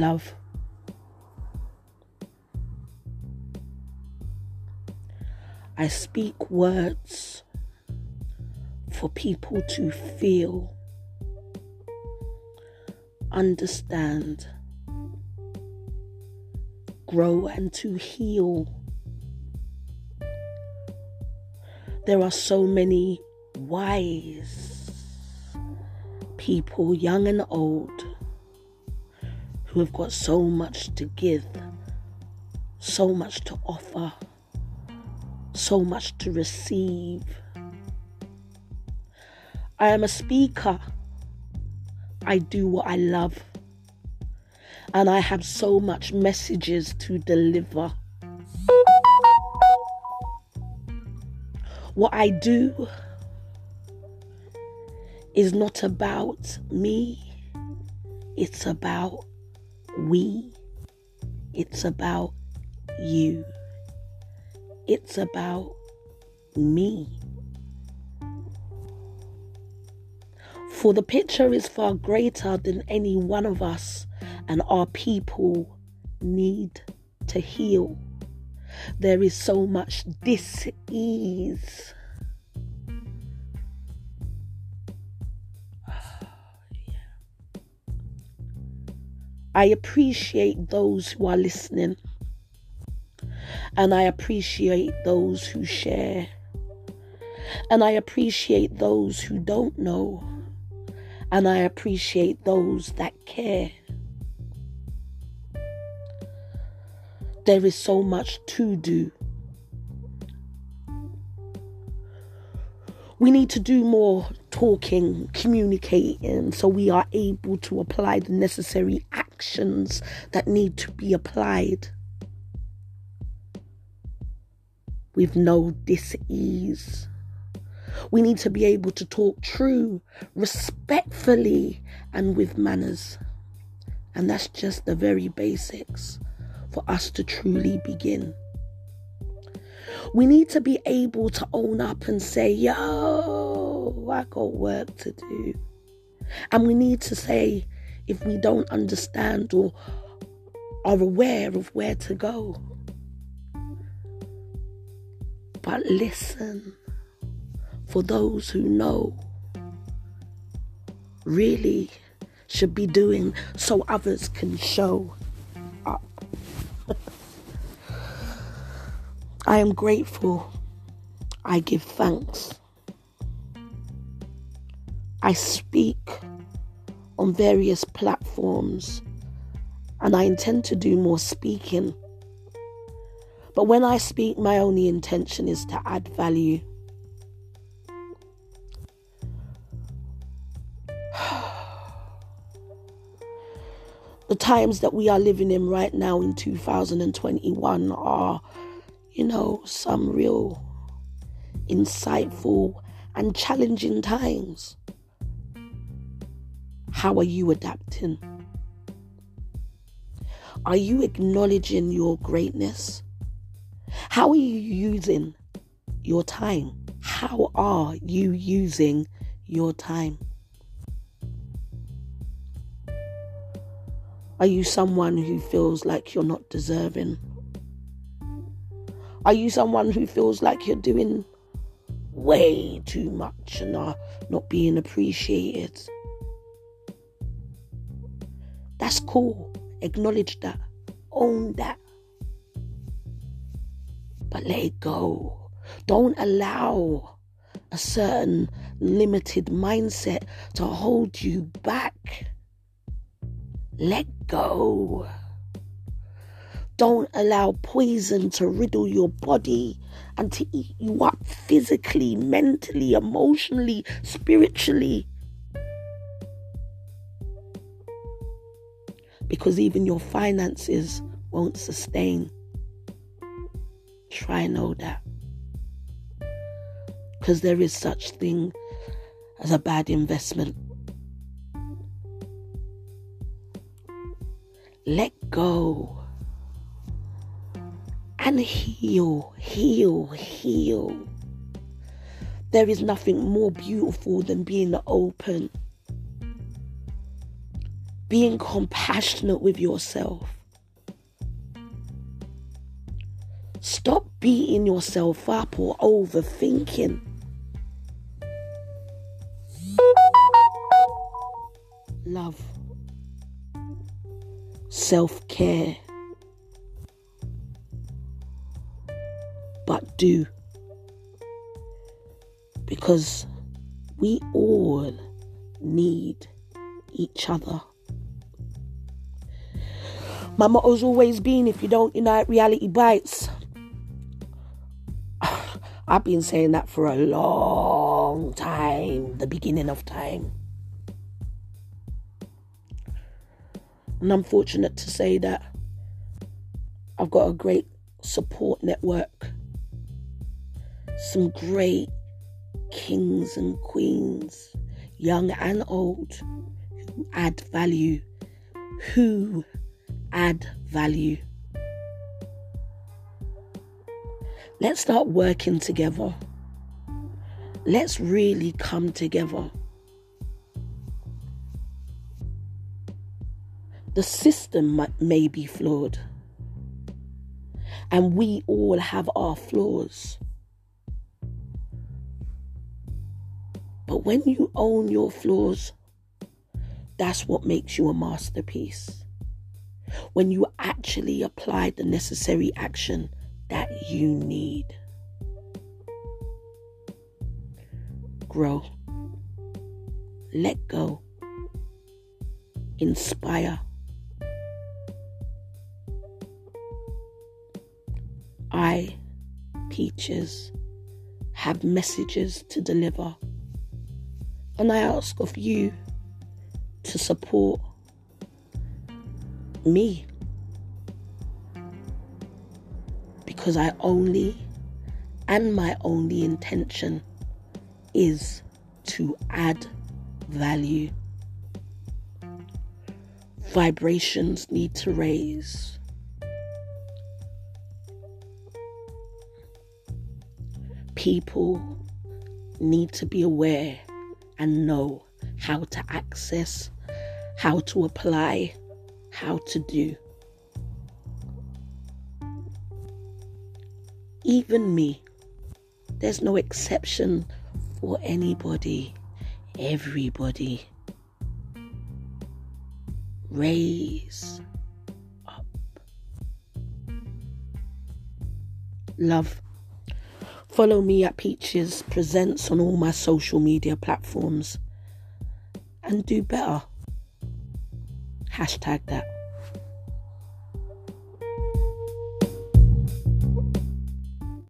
love. I speak words for people to feel, understand, grow, and to heal. There are so many wise people, young and old, who have got so much to give, so much to offer, so much to receive. I am a speaker. I do what I love. And I have so much messages to deliver. What I do is not about me, it's about we, it's about you, it's about me. For the picture is far greater than any one of us, and our people need to heal. There is so much dis ease. I appreciate those who are listening, and I appreciate those who share, and I appreciate those who don't know, and I appreciate those that care. There is so much to do. We need to do more talking, communicating, so we are able to apply the necessary actions that need to be applied with no dis-ease. We need to be able to talk true, respectfully, and with manners. And that's just the very basics for us to truly begin. We need to be able to own up and say, yo, I got work to do. And we need to say, if we don't understand or are aware of where to go. But listen for those who know really should be doing so others can show up. I am grateful. I give thanks. I speak on various platforms and I intend to do more speaking. But when I speak, my only intention is to add value. the times that we are living in right now in 2021 are, you know, some real insightful and challenging times. How are you adapting? Are you acknowledging your greatness? How are you using your time? How are you using your time? Are you someone who feels like you're not deserving? Are you someone who feels like you're doing way too much and are not being appreciated? That's cool. Acknowledge that. Own that. But let it go. Don't allow a certain limited mindset to hold you back. Let go. Don't allow poison to riddle your body and to eat you up physically, mentally, emotionally, spiritually. Because even your finances won't sustain. Try and know that. Because there is such thing as a bad investment. Let go and heal, heal, heal. There is nothing more beautiful than being open being compassionate with yourself. Stop beating yourself up or overthinking. Love, self care, but do because we all need each other. My motto's always been if you don't unite, reality bites. I've been saying that for a long time, the beginning of time. And I'm fortunate to say that I've got a great support network, some great kings and queens, young and old, who add value, who add value. Let's start working together. Let's really come together. The system may be flawed, and we all have our flaws. But when you own your flaws, that's what makes you a masterpiece. When you actually apply the necessary action that you need. Grow. Let go. Inspire. I, Peaches, have messages to deliver. And I ask of you to support me. Because I only, and my only intention is to add value. Vibrations need to raise. People need to be aware and know how to access, how to apply, how to do. Even me, there's no exception for anybody, everybody. Raise up. Love. Follow me at Peaches Presents on all my social media platforms and do better. Hashtag that.